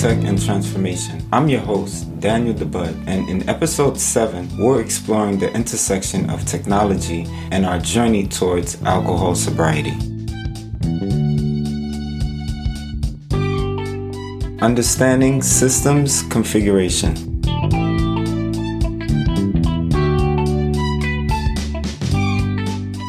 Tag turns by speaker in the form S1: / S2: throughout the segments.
S1: Tech and Transformation. I'm your host, Daniel DeBud, and in episode 7, we're exploring the intersection of technology and our journey towards alcohol sobriety. Understanding systems configuration.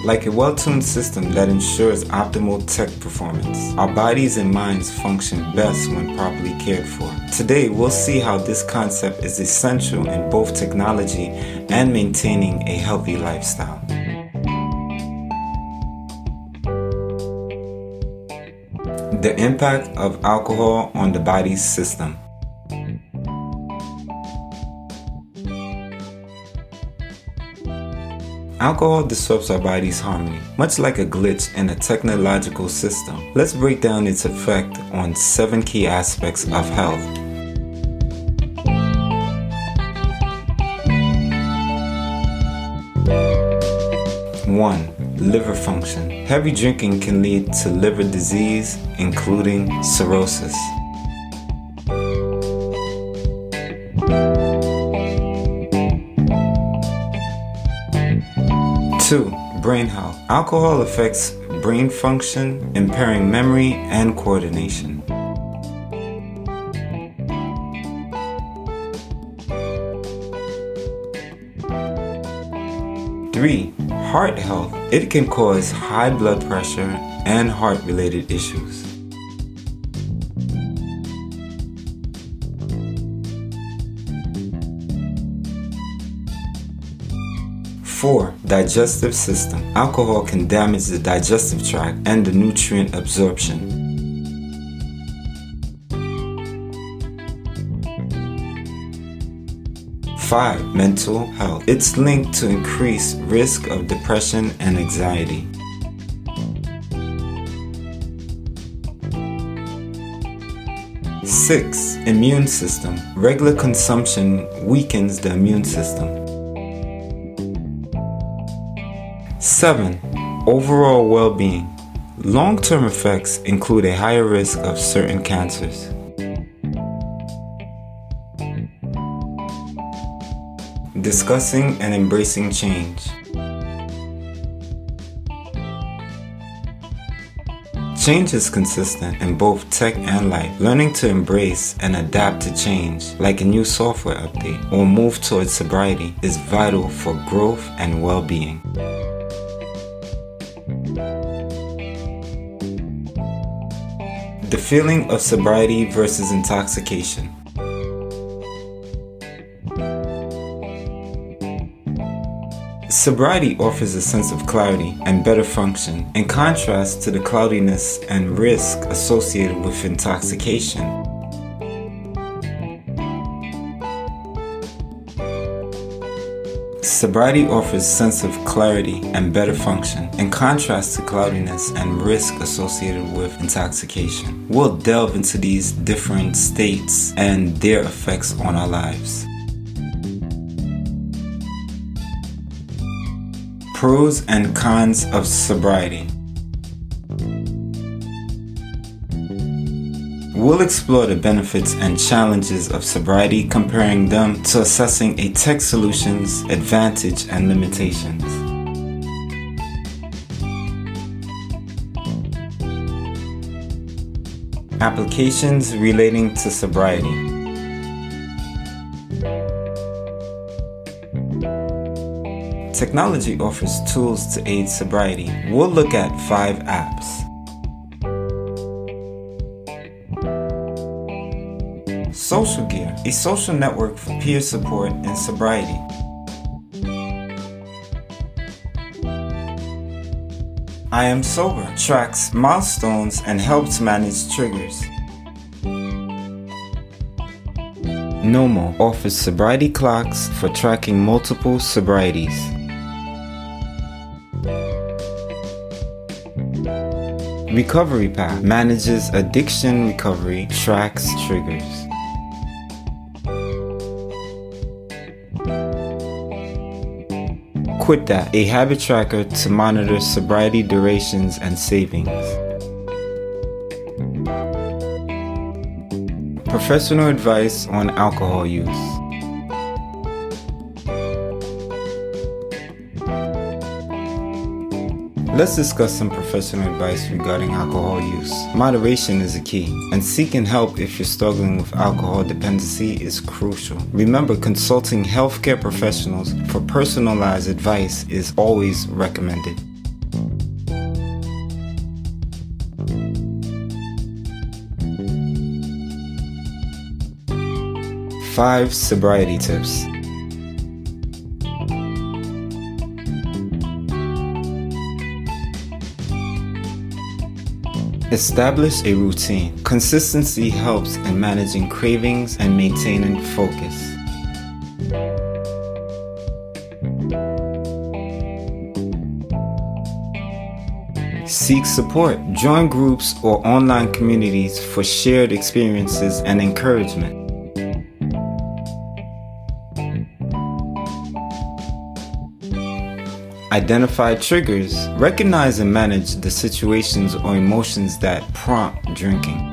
S1: Like a well tuned system that ensures optimal tech performance, our bodies and minds function best when properly cared for. Today, we'll see how this concept is essential in both technology and maintaining a healthy lifestyle. The impact of alcohol on the body's system. Alcohol disrupts our body's harmony, much like a glitch in a technological system. Let's break down its effect on seven key aspects of health. One, liver function. Heavy drinking can lead to liver disease, including cirrhosis. 2. Brain health. Alcohol affects brain function, impairing memory and coordination. Three, heart health. It can cause high blood pressure and heart related issues. 4. Digestive system. Alcohol can damage the digestive tract and the nutrient absorption. Five, mental health. It's linked to increased risk of depression and anxiety. Six, immune system. Regular consumption weakens the immune system. 7. Overall well being. Long term effects include a higher risk of certain cancers. Discussing and embracing change. Change is consistent in both tech and life. Learning to embrace and adapt to change, like a new software update or move towards sobriety, is vital for growth and well being. The feeling of sobriety versus intoxication. Sobriety offers a sense of clarity and better function, in contrast to the cloudiness and risk associated with intoxication. Sobriety offers sense of clarity and better function, in contrast to cloudiness and risk associated with intoxication. We'll delve into these different states and their effects on our lives. Pros and cons of sobriety. We'll explore the benefits and challenges of sobriety, comparing them to assessing a tech solution's advantage and limitations. Applications relating to sobriety. Technology offers tools to aid sobriety. We'll look at five apps. Sober Grid, a social network for peer support and sobriety. I Am Sober tracks milestones and helps manage triggers. Nomo offers sobriety clocks for tracking multiple sobrieties. Recovery Path manages addiction recovery, tracks triggers. That, a habit tracker to monitor sobriety durations and savings. Professional advice on alcohol use. Let's discuss some professional advice regarding alcohol use. Moderation is a key, and seeking help if you're struggling with alcohol dependency is crucial. Remember, consulting healthcare professionals for personalized advice is always recommended. Five sobriety tips. Establish a routine. Consistency helps in managing cravings and maintaining focus. Seek support. Join groups or online communities for shared experiences and encouragement. Identify triggers. Recognize and manage the situations or emotions that prompt drinking.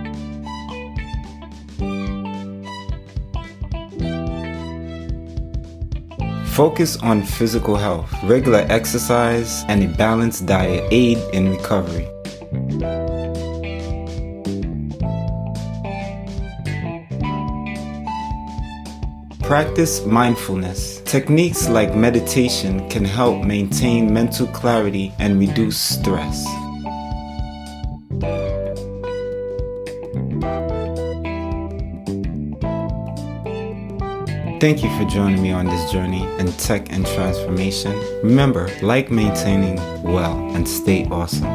S1: Focus on physical health. Regular exercise and a balanced diet aid in recovery. Practice mindfulness. Techniques like meditation can help maintain mental clarity and reduce stress. Thank you for joining me on this journey in tech and transformation. Remember, like maintaining well and stay awesome.